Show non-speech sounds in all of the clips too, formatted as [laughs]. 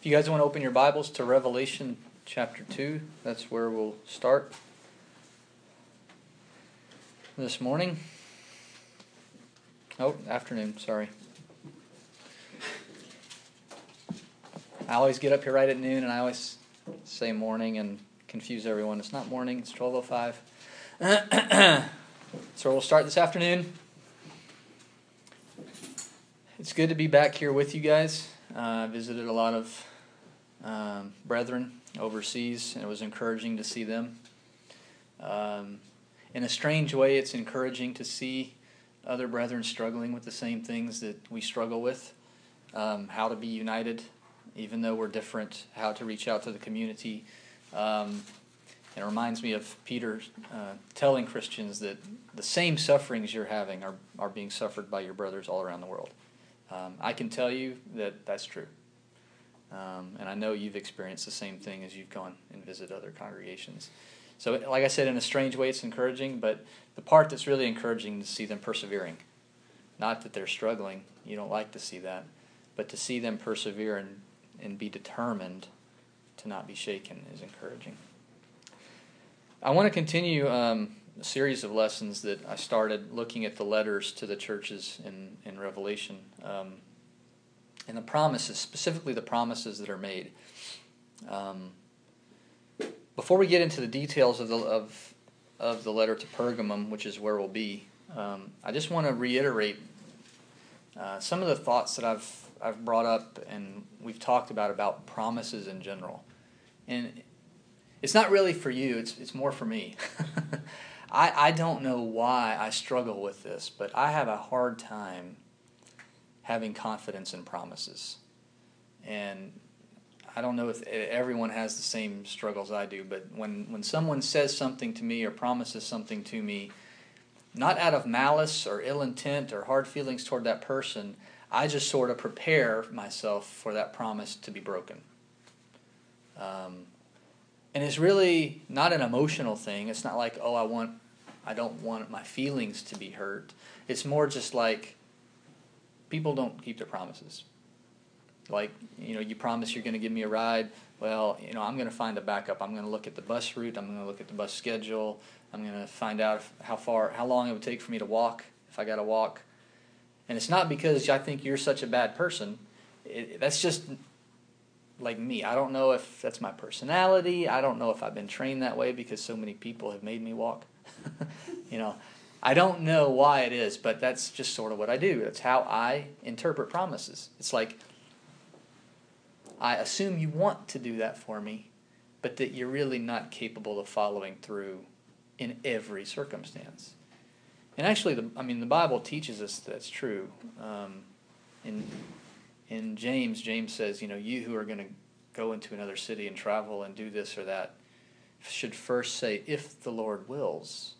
If you guys want to open your Bibles to Revelation chapter 2, that's where we'll start this morning. Oh, afternoon, sorry. I always get up here right at noon and I always say morning and confuse everyone. It's not morning, it's 12:05. [clears throat] so we'll start this afternoon. It's good to be back here with you guys. Uh, I visited a lot of um, brethren overseas, and it was encouraging to see them. Um, in a strange way, it's encouraging to see other brethren struggling with the same things that we struggle with. Um, how to be united, even though we're different. How to reach out to the community. Um, it reminds me of Peter uh, telling Christians that the same sufferings you're having are, are being suffered by your brothers all around the world. Um, I can tell you that that's true. Um, and I know you've experienced the same thing as you've gone and visited other congregations. So, like I said, in a strange way, it's encouraging, but the part that's really encouraging is to see them persevering. Not that they're struggling, you don't like to see that, but to see them persevere and, and be determined to not be shaken is encouraging. I want to continue um, a series of lessons that I started looking at the letters to the churches in, in Revelation. Um, and the promises, specifically the promises that are made. Um, before we get into the details of the of of the letter to Pergamum, which is where we'll be, um, I just want to reiterate uh, some of the thoughts that I've I've brought up and we've talked about about promises in general, and it's not really for you. It's it's more for me. [laughs] I I don't know why I struggle with this, but I have a hard time having confidence in promises. And I don't know if everyone has the same struggles I do, but when, when someone says something to me or promises something to me, not out of malice or ill intent or hard feelings toward that person, I just sort of prepare myself for that promise to be broken. Um, and it's really not an emotional thing. It's not like, oh, I want, I don't want my feelings to be hurt. It's more just like, people don't keep their promises. Like, you know, you promise you're going to give me a ride. Well, you know, I'm going to find a backup. I'm going to look at the bus route. I'm going to look at the bus schedule. I'm going to find out how far, how long it would take for me to walk if I got to walk. And it's not because I think you're such a bad person. It, that's just like me. I don't know if that's my personality. I don't know if I've been trained that way because so many people have made me walk. [laughs] you know, I don't know why it is, but that's just sort of what I do. That's how I interpret promises. It's like, I assume you want to do that for me, but that you're really not capable of following through in every circumstance. And actually, the, I mean, the Bible teaches us that's true. Um, in in James, James says, you know, you who are going to go into another city and travel and do this or that should first say, if the Lord wills.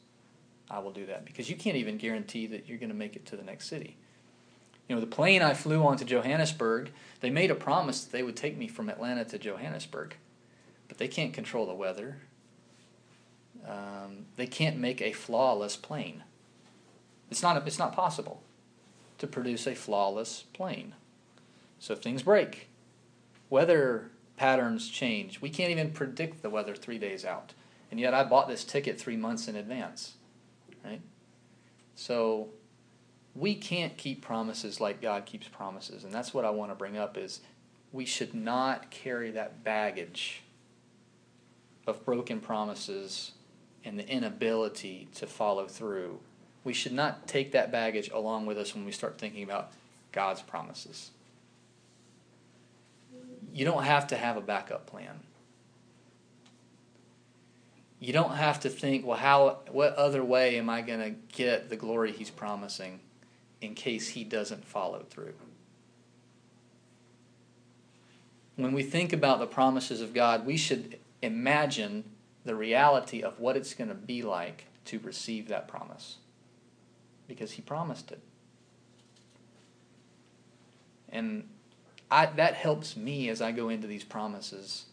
I will do that because you can't even guarantee that you're going to make it to the next city. You know, the plane I flew on to Johannesburg, they made a promise that they would take me from Atlanta to Johannesburg, but they can't control the weather. Um, they can't make a flawless plane. It's not, it's not possible to produce a flawless plane. So things break. Weather patterns change. We can't even predict the weather three days out. And yet I bought this ticket three months in advance right? So we can't keep promises like God keeps promises, and that's what I want to bring up is we should not carry that baggage of broken promises and the inability to follow through. We should not take that baggage along with us when we start thinking about God's promises. You don't have to have a backup plan you don't have to think, well, how, what other way am I going to get the glory he's promising in case he doesn't follow through? When we think about the promises of God, we should imagine the reality of what it's going to be like to receive that promise because he promised it. And I, that helps me as I go into these promises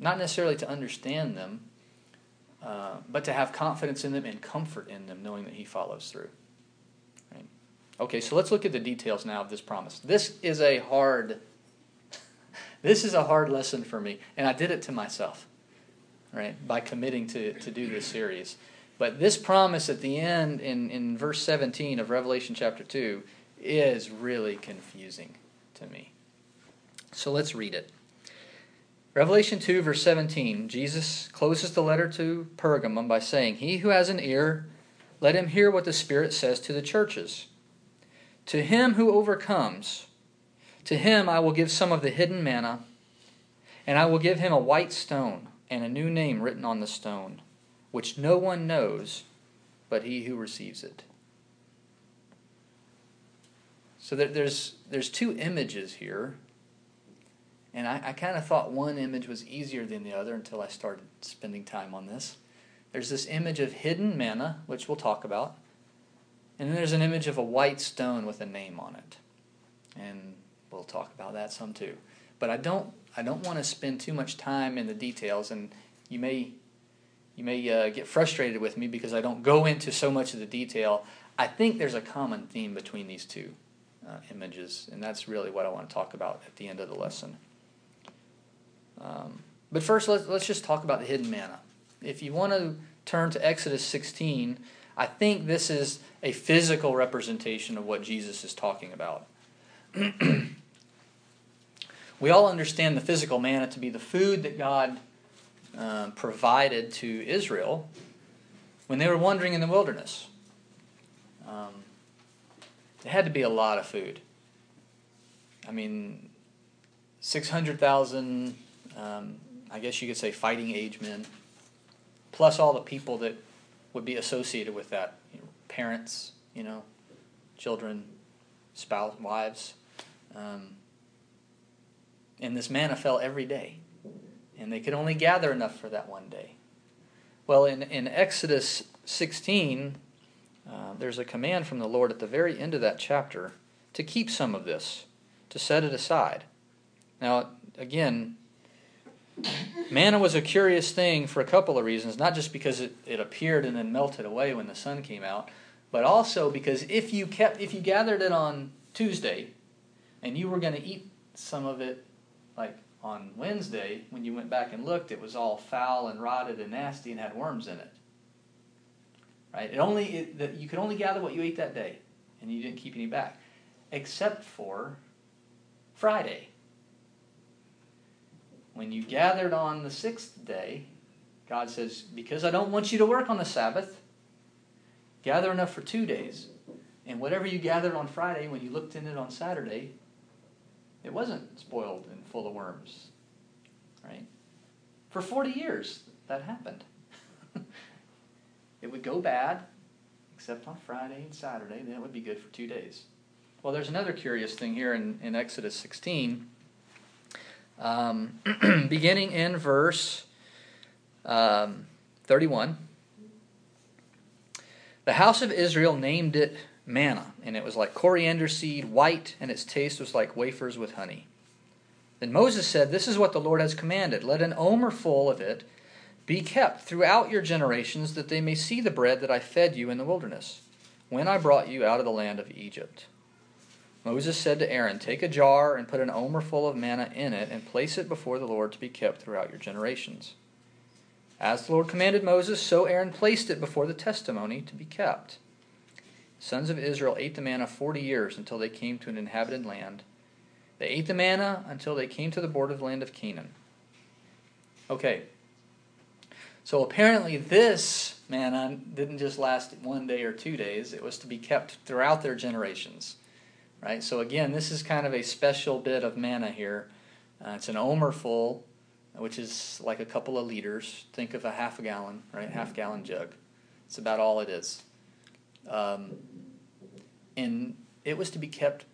not necessarily to understand them, uh, but to have confidence in them and comfort in them, knowing that He follows through. Right? Okay, so let's look at the details now of this promise. This is a hard, [laughs] this is a hard lesson for me, and I did it to myself, right, by committing to, to do this series. But this promise at the end in, in verse 17 of Revelation chapter 2 is really confusing to me. So let's read it. Revelation 2, verse 17, Jesus closes the letter to Pergamum by saying, He who has an ear, let him hear what the Spirit says to the churches. To him who overcomes, to him I will give some of the hidden manna, and I will give him a white stone and a new name written on the stone, which no one knows but he who receives it. So there's, there's two images here and I, I kind of thought one image was easier than the other until I started spending time on this. There's this image of hidden manna, which we'll talk about. And then there's an image of a white stone with a name on it. And we'll talk about that some too. But I don't I don't want to spend too much time in the details and you may you may uh, get frustrated with me because I don't go into so much of the detail. I think there's a common theme between these two uh, images, and that's really what I want to talk about at the end of the lesson. Um, but first, let's, let's just talk about the hidden manna. If you want to turn to Exodus 16, I think this is a physical representation of what Jesus is talking about. [clears throat] we all understand the physical manna to be the food that God um, provided to Israel when they were wandering in the wilderness. Um, it had to be a lot of food. I mean, 600,000 um, I guess you could say fighting age men, plus all the people that would be associated with that you know, parents, you know, children, spouse, wives. Um, and this manna fell every day, and they could only gather enough for that one day. Well, in, in Exodus 16, uh, there's a command from the Lord at the very end of that chapter to keep some of this, to set it aside. Now, again, Manna was a curious thing for a couple of reasons, not just because it, it appeared and then melted away when the sun came out, but also because if you kept if you gathered it on Tuesday and you were going to eat some of it like on Wednesday, when you went back and looked, it was all foul and rotted and nasty and had worms in it. Right? It only it, the, you could only gather what you ate that day, and you didn't keep any back, except for Friday when you gathered on the sixth day, God says, Because I don't want you to work on the Sabbath, gather enough for two days. And whatever you gathered on Friday, when you looked in it on Saturday, it wasn't spoiled and full of worms. Right? For 40 years, that happened. [laughs] it would go bad, except on Friday and Saturday, then it would be good for two days. Well, there's another curious thing here in, in Exodus 16 um, [clears throat] beginning in verse um, 31. The house of Israel named it manna, and it was like coriander seed, white, and its taste was like wafers with honey. Then Moses said, This is what the Lord has commanded. Let an omer full of it be kept throughout your generations, that they may see the bread that I fed you in the wilderness, when I brought you out of the land of Egypt. Moses said to Aaron, Take a jar and put an omer full of manna in it, and place it before the Lord to be kept throughout your generations. As the Lord commanded Moses, so Aaron placed it before the testimony to be kept. Sons of Israel ate the manna forty years until they came to an inhabited land. They ate the manna until they came to the border of the land of Canaan. Okay. So apparently, this manna didn't just last one day or two days, it was to be kept throughout their generations right? So again, this is kind of a special bit of manna here. Uh, it's an omer full, which is like a couple of liters. Think of a half a gallon, right? Half gallon jug. It's about all it is. Um, and it was to be kept,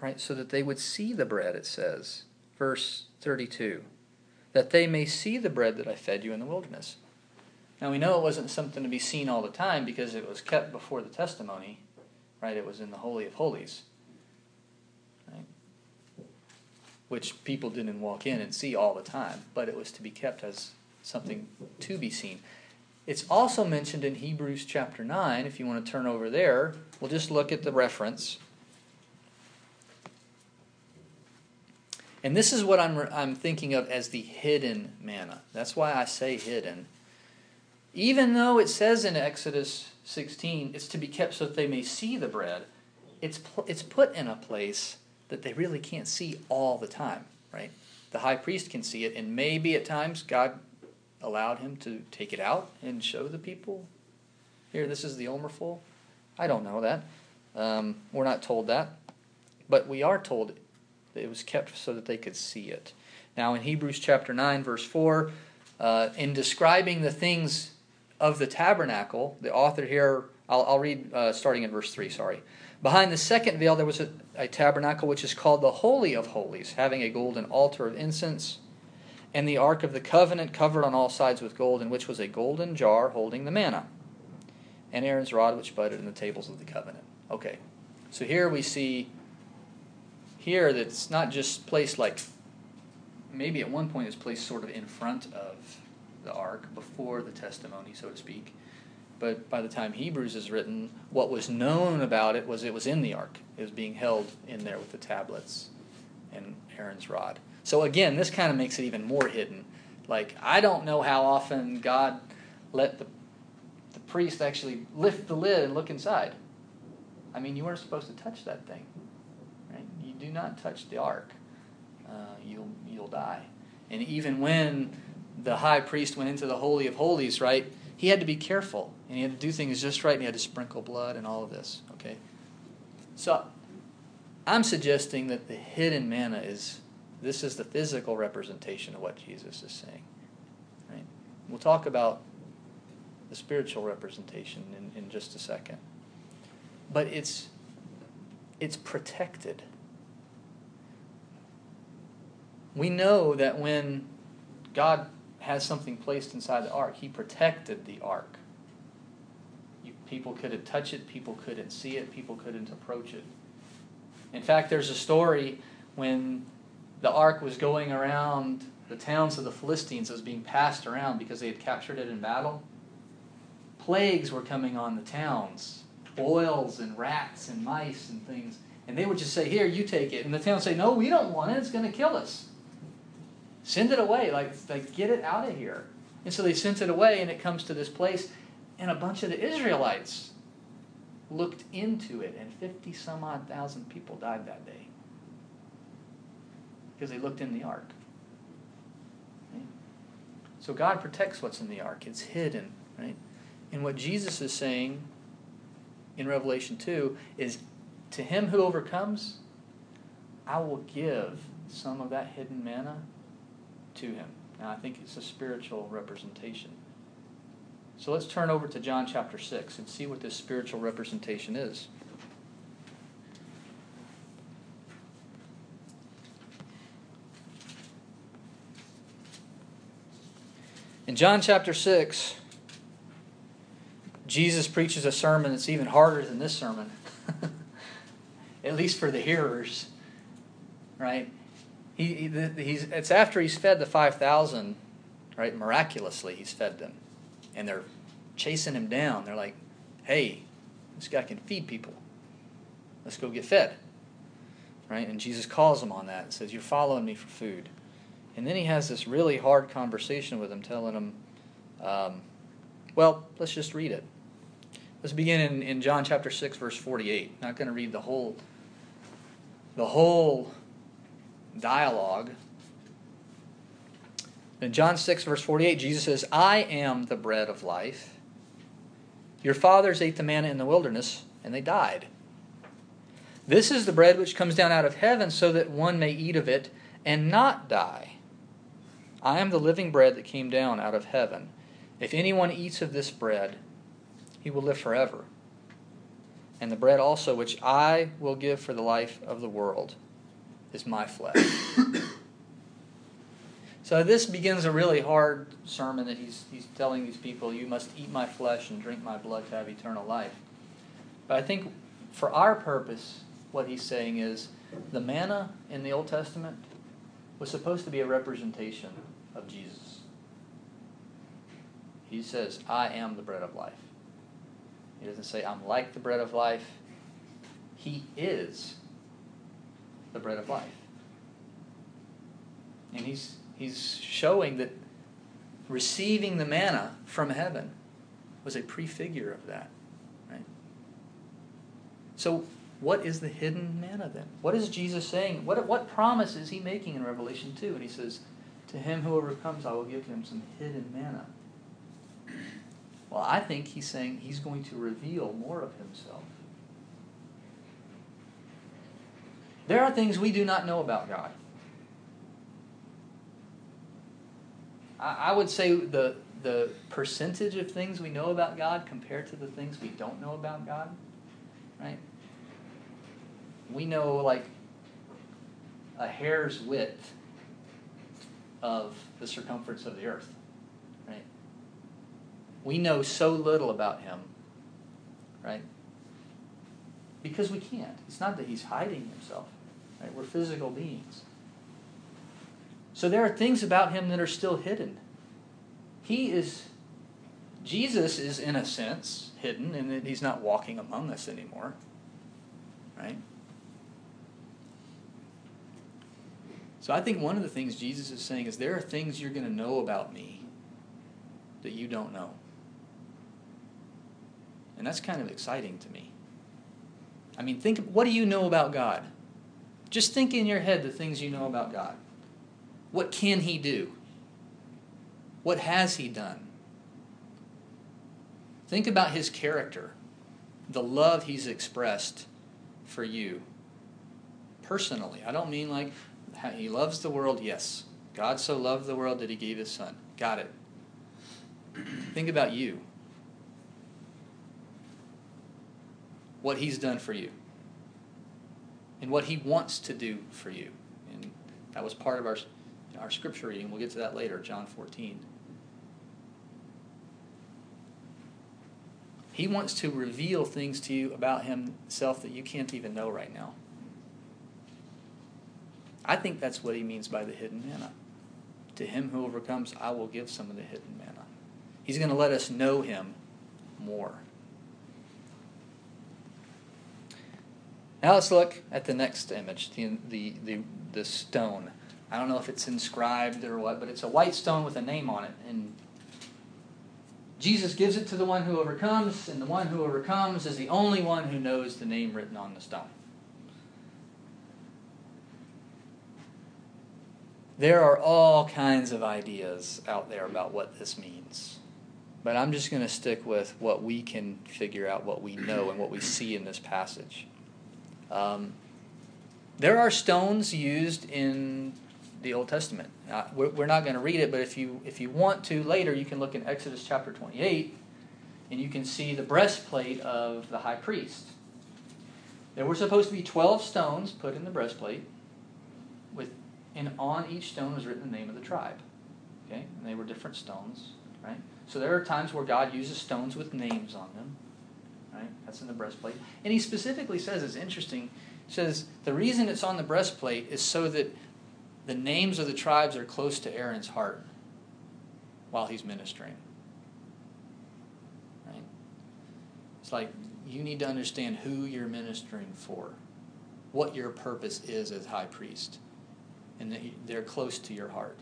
right, so that they would see the bread, it says. Verse 32 that they may see the bread that I fed you in the wilderness. Now we know it wasn't something to be seen all the time because it was kept before the testimony, right? It was in the Holy of Holies which people didn't walk in and see all the time, but it was to be kept as something to be seen. It's also mentioned in Hebrews chapter 9, if you want to turn over there. We'll just look at the reference. And this is what I'm, I'm thinking of as the hidden manna. That's why I say hidden. Even though it says in Exodus 16, it's to be kept so that they may see the bread, it's, it's put in a place that they really can't see all the time, right? The high priest can see it, and maybe at times God allowed him to take it out and show the people here, this is the omerful. I don't know that. Um, we're not told that. But we are told that it was kept so that they could see it. Now, in Hebrews chapter 9, verse 4, uh, in describing the things of the tabernacle, the author here, I'll, I'll read uh, starting in verse 3, sorry. Behind the second veil, there was a, a tabernacle which is called the Holy of Holies, having a golden altar of incense, and the Ark of the Covenant covered on all sides with gold, in which was a golden jar holding the manna, and Aaron's rod which budded in the tables of the covenant. Okay, so here we see here that it's not just placed like maybe at one point it's placed sort of in front of the ark before the testimony, so to speak. But by the time Hebrews is written, what was known about it was it was in the ark. It was being held in there with the tablets and Aaron's rod. So again, this kind of makes it even more hidden. Like I don't know how often God let the the priest actually lift the lid and look inside. I mean, you weren't supposed to touch that thing Right? You do not touch the ark, uh, you'll you'll die. And even when the high priest went into the holy of holies, right, he had to be careful and he had to do things just right, and he had to sprinkle blood and all of this. Okay, so I'm suggesting that the hidden manna is this is the physical representation of what Jesus is saying. Right? We'll talk about the spiritual representation in, in just a second. But it's it's protected. We know that when God has something placed inside the ark, He protected the ark. You, people couldn't touch it, people couldn't see it, people couldn't approach it. In fact, there's a story when the ark was going around the towns of the Philistines, it was being passed around because they had captured it in battle. Plagues were coming on the towns boils and rats and mice and things. And they would just say, Here, you take it. And the town would say, No, we don't want it. It's going to kill us. Send it away. Like, like get it out of here. And so they sent it away, and it comes to this place, and a bunch of the Israelites looked into it, and 50 some odd thousand people died that day because they looked in the ark. So God protects what's in the ark, it's hidden, right? And what Jesus is saying in Revelation 2 is to him who overcomes, I will give some of that hidden manna to him. Now, I think it's a spiritual representation. So let's turn over to John chapter 6 and see what this spiritual representation is. In John chapter 6, Jesus preaches a sermon that's even harder than this sermon, [laughs] at least for the hearers, right? He, he, he's, it's after he's fed the 5,000, right? Miraculously, he's fed them. And they're chasing him down. They're like, hey, this guy can feed people. Let's go get fed. Right? And Jesus calls him on that and says, You're following me for food. And then he has this really hard conversation with him, telling him, um, well, let's just read it. Let's begin in, in John chapter 6, verse 48. Not going to read the whole the whole dialogue. In John 6, verse 48, Jesus says, I am the bread of life. Your fathers ate the manna in the wilderness, and they died. This is the bread which comes down out of heaven, so that one may eat of it and not die. I am the living bread that came down out of heaven. If anyone eats of this bread, he will live forever. And the bread also which I will give for the life of the world is my flesh. [coughs] so this begins a really hard sermon that he's, he's telling these people, you must eat my flesh and drink my blood to have eternal life. But I think for our purpose, what he's saying is the manna in the Old Testament was supposed to be a representation of Jesus. He says, I am the bread of life. He doesn't say, I'm like the bread of life. He is the bread of life. And he's, he's showing that receiving the manna from heaven was a prefigure of that. Right? So, what is the hidden manna then? What is Jesus saying? What, what promise is he making in Revelation 2? And he says, To him who overcomes, I will give him some hidden manna. Well, I think he's saying he's going to reveal more of himself. There are things we do not know about God. I, I would say the, the percentage of things we know about God compared to the things we don't know about God, right? We know like a hair's width of the circumference of the earth, right? We know so little about Him, right? Because we can't. It's not that He's hiding Himself, right? We're physical beings. So there are things about Him that are still hidden. He is Jesus is, in a sense, hidden in that he's not walking among us anymore. Right? So I think one of the things Jesus is saying is there are things you're going to know about me that you don't know. And that's kind of exciting to me. I mean, think what do you know about God? Just think in your head the things you know about God. What can he do? What has he done? Think about his character, the love he's expressed for you personally. I don't mean like he loves the world, yes. God so loved the world that he gave his son. Got it. Think about you. What he's done for you. And what he wants to do for you. And that was part of our, our scripture reading. We'll get to that later, John 14. He wants to reveal things to you about himself that you can't even know right now. I think that's what he means by the hidden manna. To him who overcomes, I will give some of the hidden manna. He's going to let us know him more. Now let's look at the next image, the, the, the, the stone. I don't know if it's inscribed or what, but it's a white stone with a name on it. And Jesus gives it to the one who overcomes, and the one who overcomes is the only one who knows the name written on the stone. There are all kinds of ideas out there about what this means. But I'm just going to stick with what we can figure out, what we know, and what we see in this passage. Um, there are stones used in the Old Testament. We're, we're not going to read it, but if you if you want to later, you can look in Exodus chapter 28, and you can see the breastplate of the high priest. There were supposed to be 12 stones put in the breastplate, with and on each stone was written the name of the tribe. Okay, and they were different stones, right? So there are times where God uses stones with names on them, right? That's in the breastplate, and He specifically says it's interesting. Says the reason it's on the breastplate is so that the names of the tribes are close to Aaron's heart while he's ministering. Right? It's like you need to understand who you're ministering for, what your purpose is as high priest, and they're close to your heart.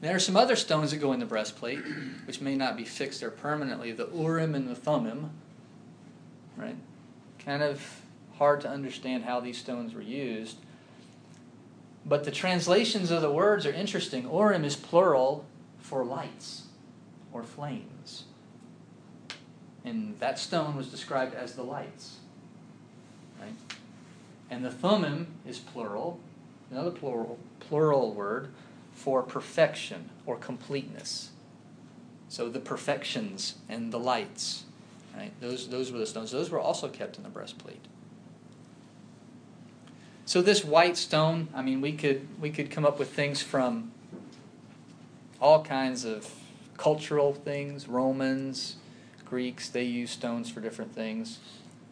There are some other stones that go in the breastplate, [clears throat] which may not be fixed there permanently. The Urim and the Thummim, right? Kind of hard to understand how these stones were used but the translations of the words are interesting. Urim is plural for lights or flames. And that stone was described as the lights. Right? And the thummim is plural, another plural, plural word for perfection or completeness. So the perfections and the lights, right? Those, those were the stones. Those were also kept in the breastplate. So this white stone, I mean, we could we could come up with things from all kinds of cultural things, Romans, Greeks, they use stones for different things.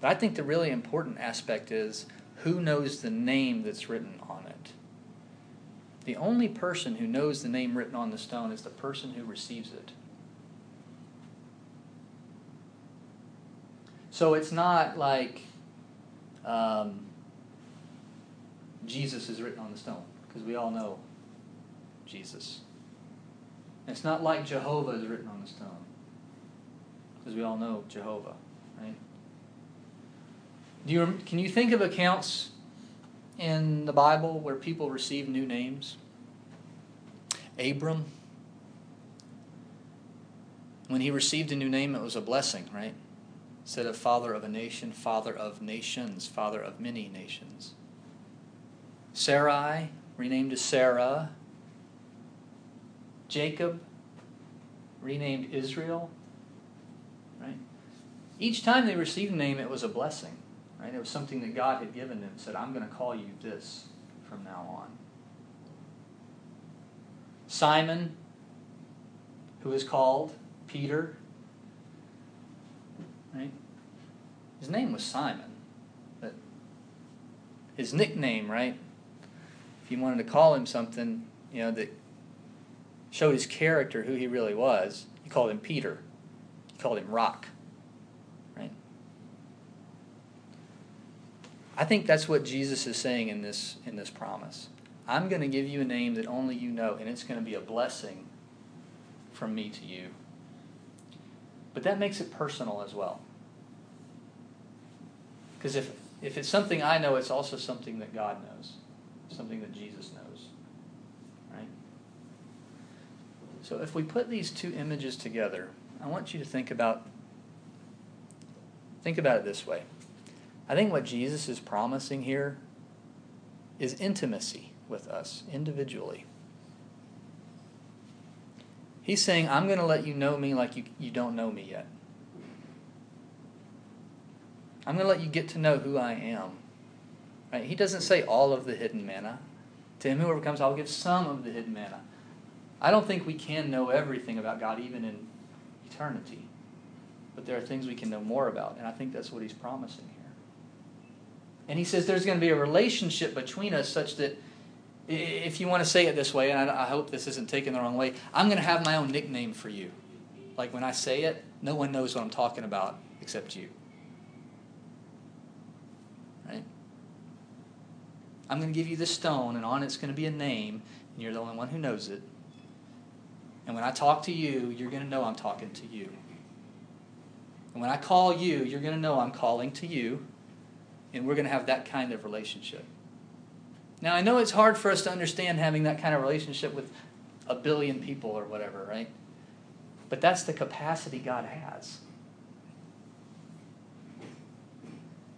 But I think the really important aspect is who knows the name that's written. The only person who knows the name written on the stone is the person who receives it. So it's not like um, Jesus is written on the stone. Because we all know Jesus. It's not like Jehovah is written on the stone. Because we all know Jehovah, right? Do you, can you think of accounts in the Bible where people receive new names? Abram, when he received a new name, it was a blessing, right? Instead of father of a nation, father of nations, father of many nations. Sarai, renamed to Sarah. Jacob, renamed Israel. Right? Each time they received a name, it was a blessing. Right? It was something that God had given them. Said, I'm going to call you this from now on. Simon, who is called Peter, right? His name was Simon, but his nickname, right? If you wanted to call him something, you know, that showed his character, who he really was, you called him Peter. You called him Rock, right? I think that's what Jesus is saying in this in this promise. I'm going to give you a name that only you know, and it's going to be a blessing from me to you. But that makes it personal as well. Because if, if it's something I know, it's also something that God knows, something that Jesus knows. Right? So if we put these two images together, I want you to think about think about it this way. I think what Jesus is promising here is intimacy with us individually. He's saying, I'm going to let you know me like you, you don't know me yet. I'm going to let you get to know who I am. Right? He doesn't say all of the hidden manna. To him who overcomes, I'll give some of the hidden manna. I don't think we can know everything about God even in eternity. But there are things we can know more about, and I think that's what he's promising. And he says there's going to be a relationship between us such that if you want to say it this way, and I, hope this isn't taken the wrong way, I'm going to have my own nickname for you. Like when I say it, no one knows what I'm talking about except you. Right? I'm going to give you this stone, and on it's going to be a name, and you're the only one who knows it. And when I talk to you, you're going to know I'm talking to you. And when I call you, you're going to know I'm calling to you, and we're going to have that kind of relationship. Now, I know it's hard for us to understand having that kind of relationship with a billion people or whatever, right? But that's the capacity God has.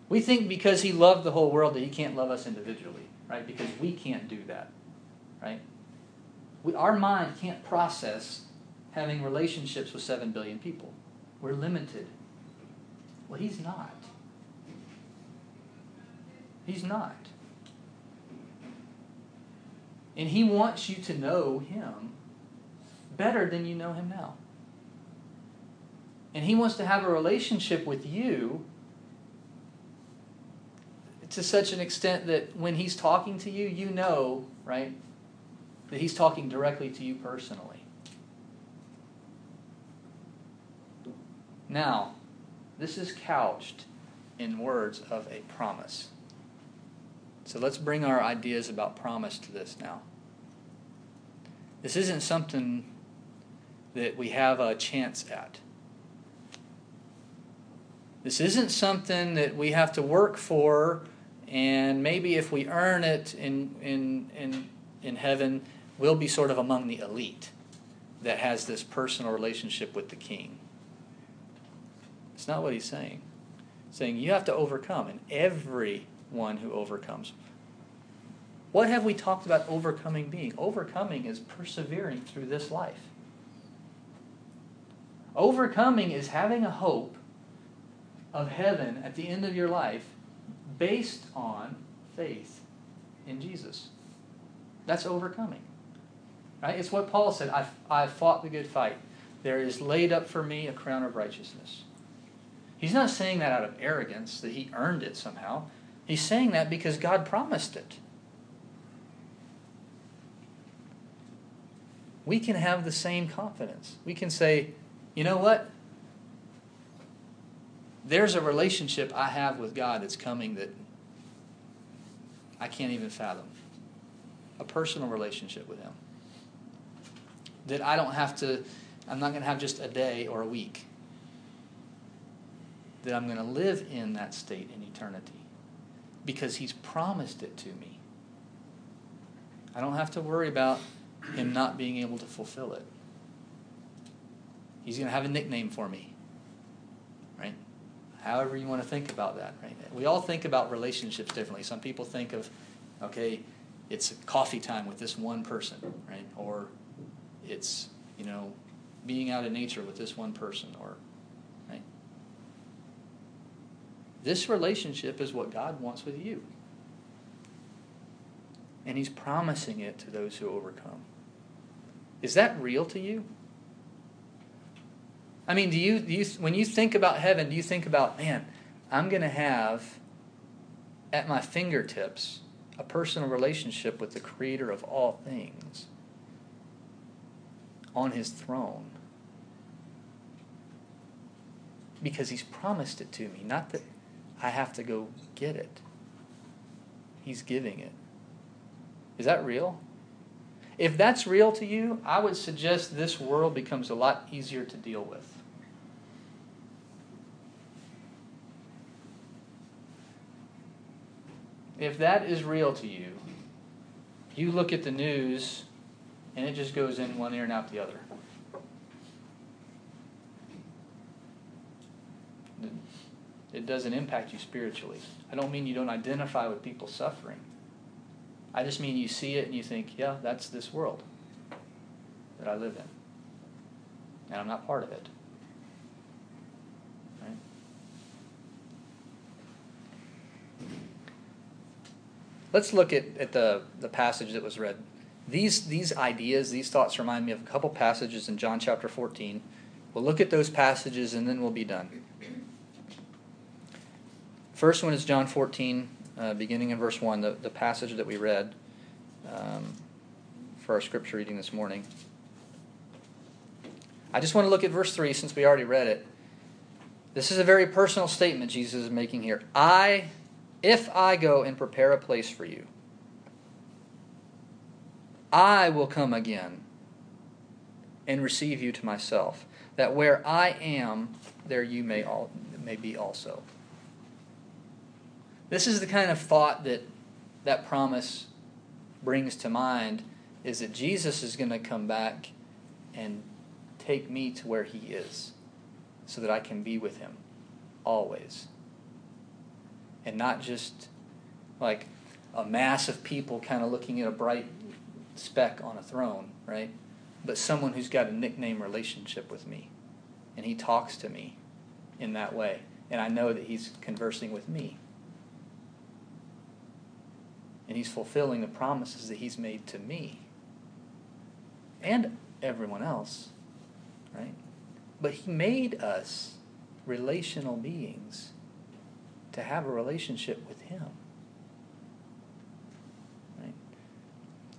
We think because He loved the whole world that He can't love us individually, right? Because we can't do that, right? We, our mind can't process having relationships with 7 billion people. We're limited. Well, He's not. He's not. And He wants you to know Him better than you know Him now. And He wants to have a relationship with you to such an extent that when He's talking to you, you know, right, that He's talking directly to you personally. Now, this is couched in words of a promise. So let's bring our ideas about promise to this now. This isn't something that we have a chance at. This isn't something that we have to work for, and maybe if we earn it in, in, in, in heaven, we'll be sort of among the elite that has this personal relationship with the king. It's not what he's saying. He's saying you have to overcome, and everyone who overcomes what have we talked about overcoming being? Overcoming is persevering through this life. Overcoming is having a hope of heaven at the end of your life based on faith in Jesus. That's overcoming. Right? It's what Paul said I, I fought the good fight. There is laid up for me a crown of righteousness. He's not saying that out of arrogance, that he earned it somehow. He's saying that because God promised it. We can have the same confidence. We can say, you know what? There's a relationship I have with God that's coming that I can't even fathom. A personal relationship with Him. That I don't have to, I'm not going to have just a day or a week. That I'm going to live in that state in eternity because He's promised it to me. I don't have to worry about Him not being able to fulfill it. He's going to have a nickname for me. Right? However, you want to think about that. Right? We all think about relationships differently. Some people think of, okay, it's coffee time with this one person, right? Or it's, you know, being out in nature with this one person, or, right? This relationship is what God wants with you. And He's promising it to those who overcome. Is that real to you? I mean, do you, do you when you think about heaven, do you think about, man, I'm going to have at my fingertips a personal relationship with the creator of all things on his throne? Because he's promised it to me, not that I have to go get it. He's giving it. Is that real? If that's real to you, I would suggest this world becomes a lot easier to deal with. if that is real to you, you look at the news and it just goes in one ear and out the other. It doesn't impact you spiritually. I don't mean you don't identify with people suffering. I just mean you see it and you think, yeah, that's this world that I live in. And I'm not part of it. Let's look at, at the, the passage that was read. These, these ideas, these thoughts remind me of a couple passages in John chapter 14. We'll look at those passages and then we'll be done. First one is John 14, uh, beginning in verse 1, the, the passage that we read um, for our scripture reading this morning. I just want to look at verse 3 since we already read it. This is a very personal statement Jesus is making here. I if I go and prepare a place for you, I will come again and receive you to myself, that where I am, there you may, all, may be also. This is the kind of thought that that promise brings to mind is that Jesus is going to come back and take me to where he is so that I can be with him always and not just like a mass of people kind of looking at a bright speck on a throne, right? But someone who's got a nickname relationship with me. And he talks to me in that way. And I know that he's conversing with me. And he's fulfilling the promises that he's made to me and everyone else, right? But he made us relational beings to have a relationship with Him. Right?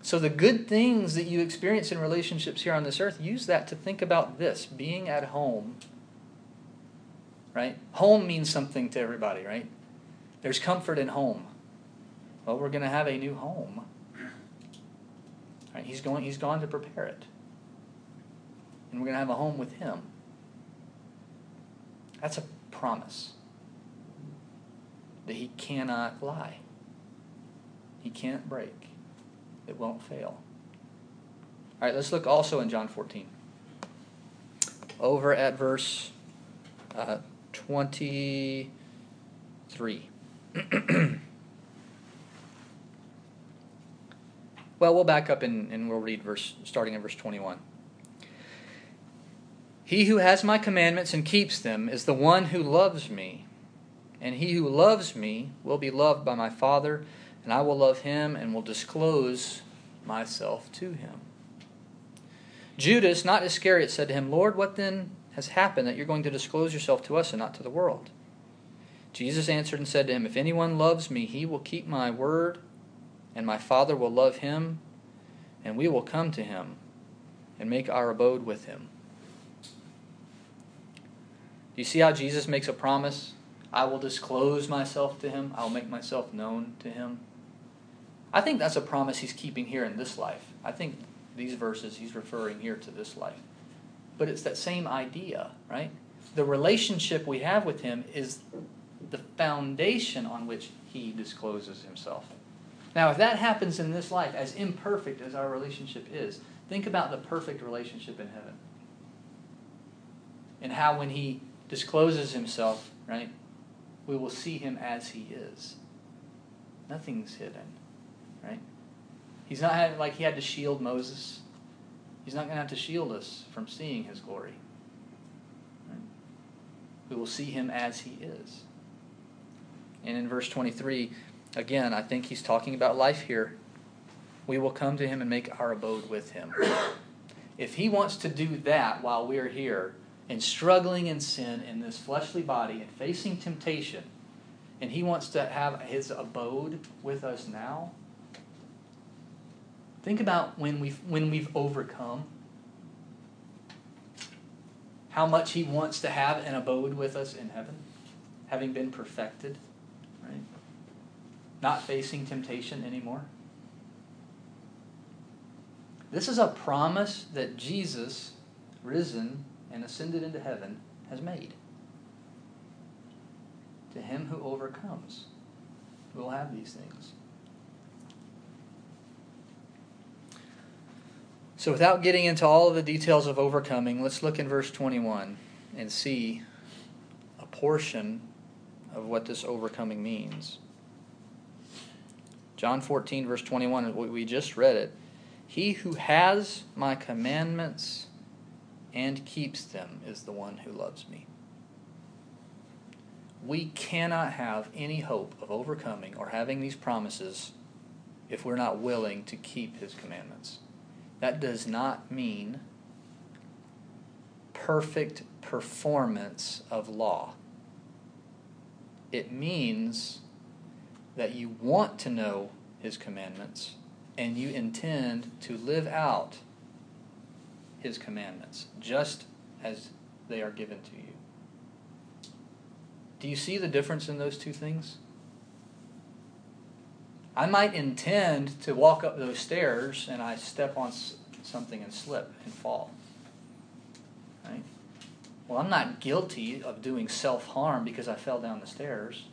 So, the good things that you experience in relationships here on this earth, use that to think about this being at home. Right? Home means something to everybody, right? There's comfort in home. Well, we're going to have a new home. Right? He's going he's gone to prepare it. And we're going to have a home with him. That's a promise that he cannot lie. He can't break. It won't fail. All right, let's look also in John 14. Over at verse uh, 23. [clears throat] well, we'll back up and, and we'll read verse starting in verse 21. He who has my commandments and keeps them is the one who loves me and he who loves me will be loved by my Father, and I will love him and will disclose myself to him. Judas, not Iscariot, said to him, Lord, what then has happened that you're going to disclose yourself to us and not to the world? Jesus answered and said to him, If anyone loves me, he will keep my word, and my Father will love him, and we will come to him and make our abode with him. Do you see how Jesus makes a promise I will disclose myself to him. I will make myself known to him. I think that's a promise he's keeping here in this life. I think these verses he's referring here to this life. But it's that same idea, right? The relationship we have with him is the foundation on which he discloses himself. Now, if that happens in this life, as imperfect as our relationship is, think about the perfect relationship in heaven. And how when he discloses himself, right, we will see him as he is. Nothing's hidden, right? He's not like he had to shield Moses. He's not going to have to shield us from seeing his glory. Right? We will see him as he is. And in verse 23, again, I think he's talking about life here. We will come to him and make our abode with him. If he wants to do that while we're here and struggling in sin in this fleshly body and facing temptation, and he wants to have his abode with us now, think about when we've, when we've overcome. How much he wants to have an abode with us in heaven, having been perfected? Not facing temptation anymore. This is a promise that Jesus, risen and ascended into heaven, has made. To him who overcomes, will have these things. So, without getting into all of the details of overcoming, let's look in verse 21 and see a portion of what this overcoming means. John 14, verse 21, we just read it. He who has my commandments and keeps them is the one who loves me. We cannot have any hope of overcoming or having these promises if we're not willing to keep his commandments. That does not mean perfect performance of law it means that you want to know his commandments and you intend to live out his commandments just as they are given to you. Do you see the difference in those two things? I might intend to walk up those stairs and I step on something and slip and fall. Right? Well, I'm not guilty of doing self harm because I fell down the stairs.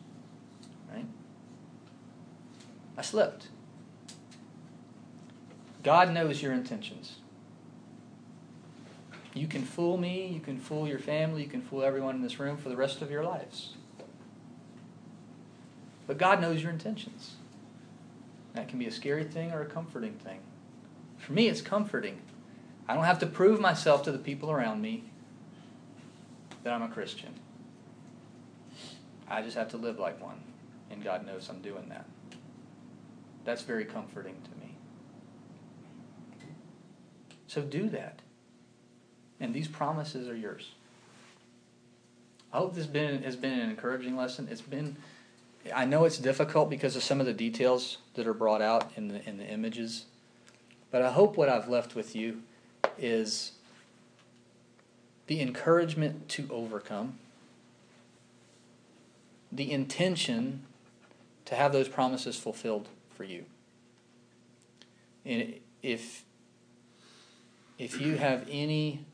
Right? I slipped. God knows your intentions. You can fool me, you can fool your family, you can fool everyone in this room for the rest of your lives. But God knows your intentions. That can be a scary thing or a comforting thing. For me, it's comforting. I don't have to prove myself to the people around me that I'm a Christian. I just have to live like one, and God knows I'm doing that. That's very comforting to me. So do that. And these promises are yours. I hope this been, has been an encouraging lesson. It's been, I know it's difficult because of some of the details that are brought out in the, in the images, but I hope what I've left with you is the encouragement to overcome, the intention to have those promises fulfilled for you. And if if you have any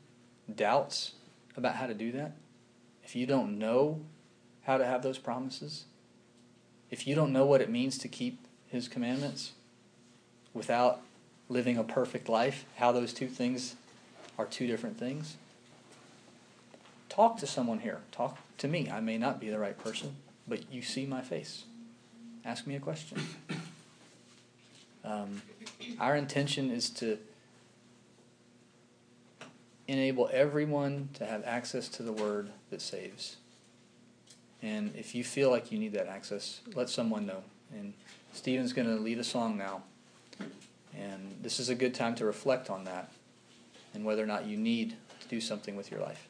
doubts about how to do that, if you don't know how to have those promises, if you don't know what it means to keep his commandments without living a perfect life, how those two things are two different things, Talk to someone here. Talk to me. I may not be the right person, but you see my face. Ask me a question. Um, our intention is to enable everyone to have access to the word that saves. And if you feel like you need that access, let someone know. And Stephen's going to lead a song now. And this is a good time to reflect on that and whether or not you need to do something with your life.